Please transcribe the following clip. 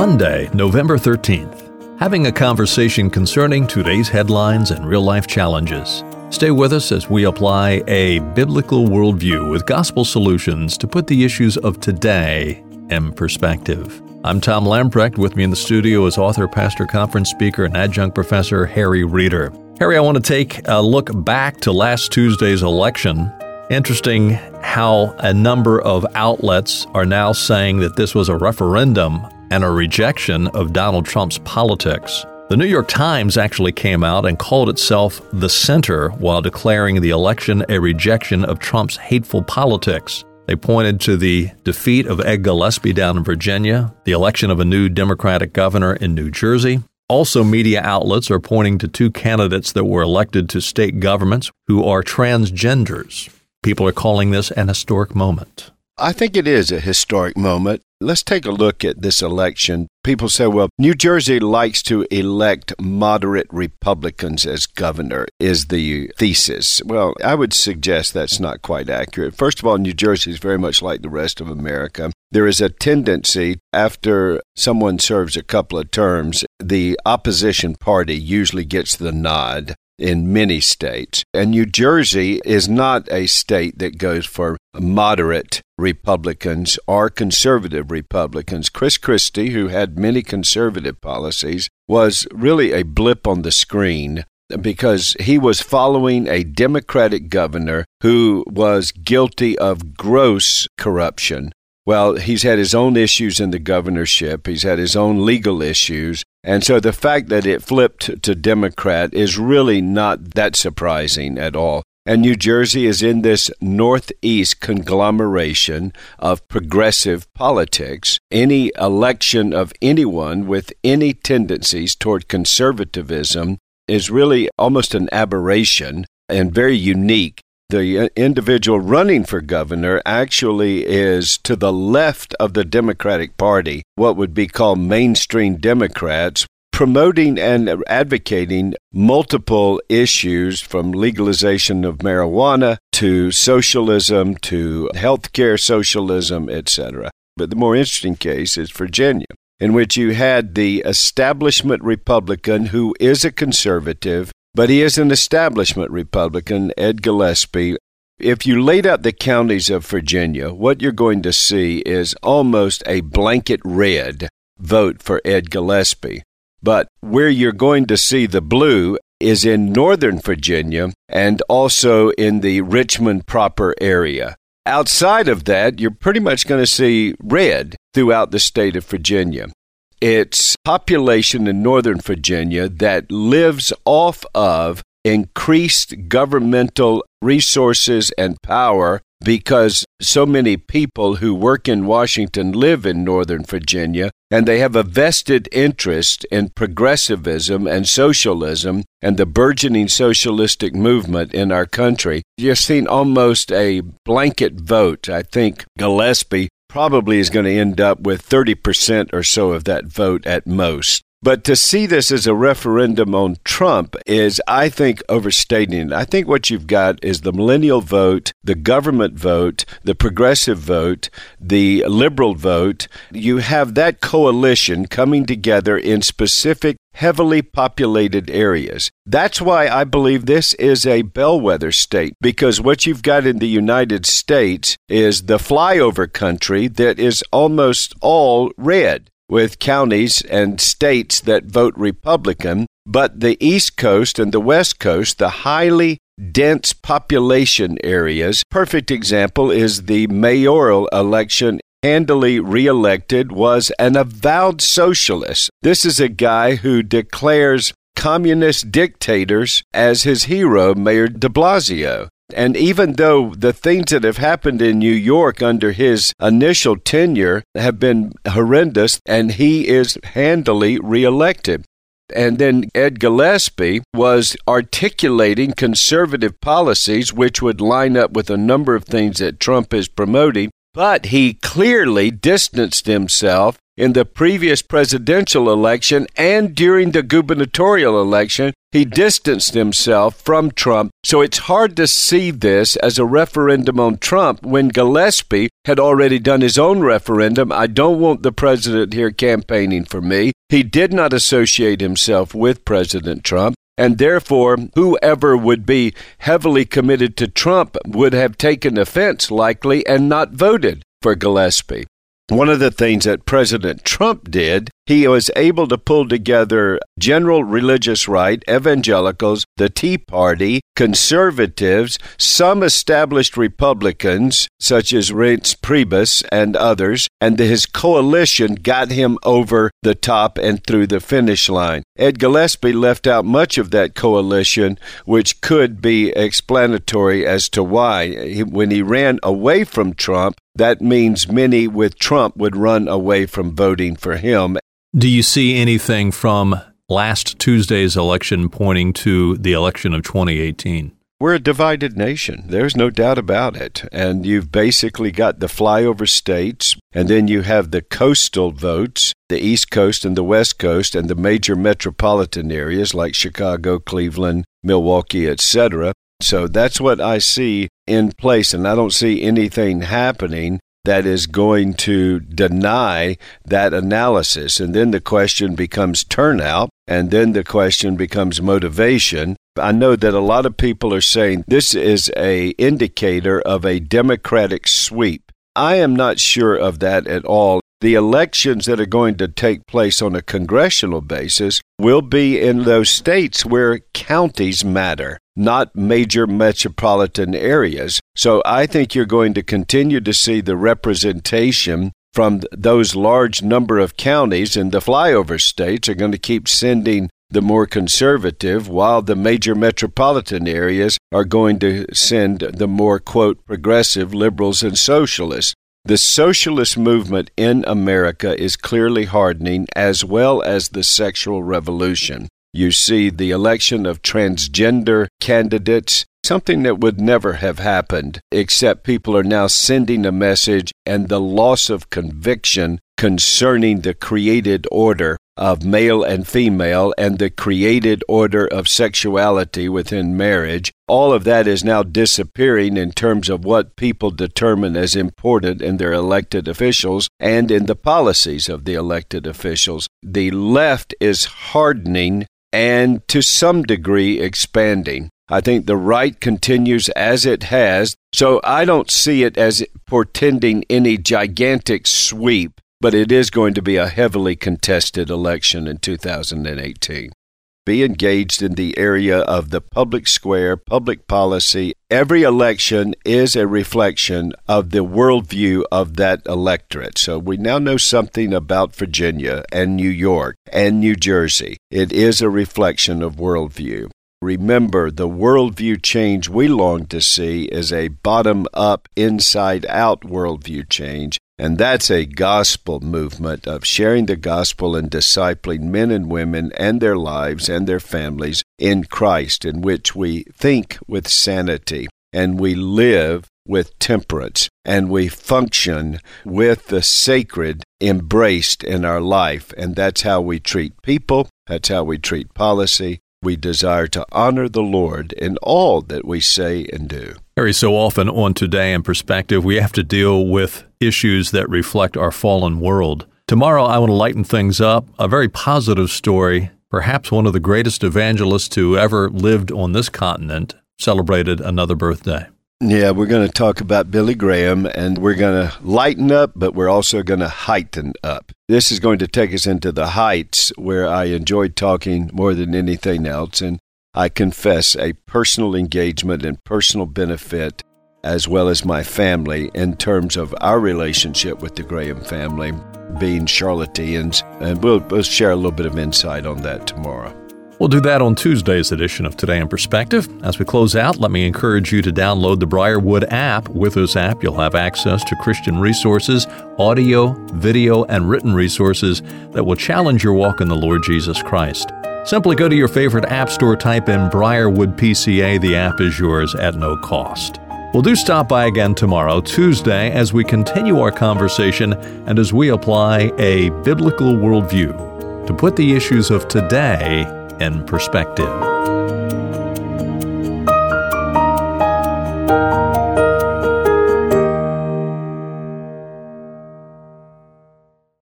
Monday, November 13th, having a conversation concerning today's headlines and real life challenges. Stay with us as we apply a biblical worldview with gospel solutions to put the issues of today in perspective. I'm Tom Lamprecht. With me in the studio is author, pastor, conference speaker, and adjunct professor Harry Reeder. Harry, I want to take a look back to last Tuesday's election. Interesting how a number of outlets are now saying that this was a referendum and a rejection of Donald Trump's politics. The New York Times actually came out and called itself the center while declaring the election a rejection of Trump's hateful politics. They pointed to the defeat of Ed Gillespie down in Virginia, the election of a new Democratic governor in New Jersey. Also, media outlets are pointing to two candidates that were elected to state governments who are transgenders. People are calling this an historic moment. I think it is a historic moment. Let's take a look at this election. People say, well, New Jersey likes to elect moderate Republicans as governor, is the thesis. Well, I would suggest that's not quite accurate. First of all, New Jersey is very much like the rest of America. There is a tendency, after someone serves a couple of terms, the opposition party usually gets the nod in many states. And New Jersey is not a state that goes for moderate Republicans or conservative Republicans. Chris Christie, who had many conservative policies, was really a blip on the screen because he was following a Democratic governor who was guilty of gross corruption. Well, he's had his own issues in the governorship. He's had his own legal issues. And so the fact that it flipped to Democrat is really not that surprising at all. And New Jersey is in this Northeast conglomeration of progressive politics. Any election of anyone with any tendencies toward conservatism is really almost an aberration and very unique the individual running for governor actually is to the left of the Democratic Party, what would be called mainstream Democrats, promoting and advocating multiple issues from legalization of marijuana to socialism to healthcare socialism, etc. But the more interesting case is Virginia, in which you had the establishment Republican who is a conservative but he is an establishment Republican, Ed Gillespie. If you laid out the counties of Virginia, what you're going to see is almost a blanket red vote for Ed Gillespie. But where you're going to see the blue is in Northern Virginia and also in the Richmond proper area. Outside of that, you're pretty much going to see red throughout the state of Virginia its population in Northern Virginia that lives off of increased governmental resources and power because so many people who work in Washington live in Northern Virginia and they have a vested interest in progressivism and socialism and the burgeoning socialistic movement in our country. You've seen almost a blanket vote. I think Gillespie probably is going to end up with 30% or so of that vote at most. But to see this as a referendum on Trump is, I think, overstating it. I think what you've got is the millennial vote, the government vote, the progressive vote, the liberal vote. You have that coalition coming together in specific heavily populated areas. That's why I believe this is a bellwether state, because what you've got in the United States is the flyover country that is almost all red with counties and states that vote Republican, but the East Coast and the West Coast, the highly dense population areas. Perfect example is the mayoral election handily reelected was an avowed socialist. This is a guy who declares communist dictators as his hero, Mayor de Blasio. And even though the things that have happened in New York under his initial tenure have been horrendous, and he is handily reelected. And then Ed Gillespie was articulating conservative policies which would line up with a number of things that Trump is promoting, but he clearly distanced himself in the previous presidential election and during the gubernatorial election, he distanced himself from Trump. So it's hard to see this as a referendum on Trump when Gillespie had already done his own referendum. I don't want the president here campaigning for me. He did not associate himself with President Trump. And therefore, whoever would be heavily committed to Trump would have taken offense, likely, and not voted for Gillespie. One of the things that President Trump did, he was able to pull together general religious right, evangelicals, the Tea Party, conservatives, some established Republicans, such as Reince Priebus and others, and his coalition got him over the top and through the finish line. Ed Gillespie left out much of that coalition, which could be explanatory as to why. When he ran away from Trump, that means many with Trump would run away from voting for him. Do you see anything from last Tuesday's election pointing to the election of 2018? We're a divided nation. There's no doubt about it. And you've basically got the flyover states, and then you have the coastal votes, the East Coast and the West Coast, and the major metropolitan areas like Chicago, Cleveland, Milwaukee, etc. So that's what I see in place, and I don't see anything happening that is going to deny that analysis. And then the question becomes turnout, and then the question becomes motivation. I know that a lot of people are saying this is a indicator of a democratic sweep. I am not sure of that at all the elections that are going to take place on a congressional basis will be in those states where counties matter, not major metropolitan areas. So I think you're going to continue to see the representation from those large number of counties, and the flyover states are going to keep sending the more conservative, while the major metropolitan areas are going to send the more, quote, progressive liberals and socialists. The socialist movement in America is clearly hardening, as well as the sexual revolution. You see the election of transgender candidates, something that would never have happened, except people are now sending a message and the loss of conviction concerning the created order of male and female and the created order of sexuality within marriage. All of that is now disappearing in terms of what people determine as important in their elected officials and in the policies of the elected officials. The left is hardening and to some degree expanding. I think the right continues as it has, so I don't see it as portending any gigantic sweep but it is going to be a heavily contested election in 2018. Be engaged in the area of the public square, public policy. Every election is a reflection of the worldview of that electorate. So we now know something about Virginia and New York and New Jersey. It is a reflection of worldview. Remember, the worldview change we long to see is a bottom up, inside out worldview change. And that's a gospel movement of sharing the gospel and discipling men and women and their lives and their families in Christ, in which we think with sanity and we live with temperance and we function with the sacred embraced in our life. And that's how we treat people, that's how we treat policy, we desire to honor the Lord in all that we say and do. Harry, so often on Today in Perspective, we have to deal with issues that reflect our fallen world. Tomorrow, I want to lighten things up. A very positive story. Perhaps one of the greatest evangelists who ever lived on this continent celebrated another birthday. Yeah, we're going to talk about Billy Graham and we're going to lighten up, but we're also going to heighten up. This is going to take us into the heights where I enjoyed talking more than anything else. And I confess a personal engagement and personal benefit, as well as my family, in terms of our relationship with the Graham family being Charlotteans. And we'll, we'll share a little bit of insight on that tomorrow. We'll do that on Tuesday's edition of Today in Perspective. As we close out, let me encourage you to download the Briarwood app. With this app, you'll have access to Christian resources, audio, video, and written resources that will challenge your walk in the Lord Jesus Christ. Simply go to your favorite app store, type in Briarwood PCA. The app is yours at no cost. We'll do stop by again tomorrow, Tuesday, as we continue our conversation and as we apply a biblical worldview to put the issues of today and perspective.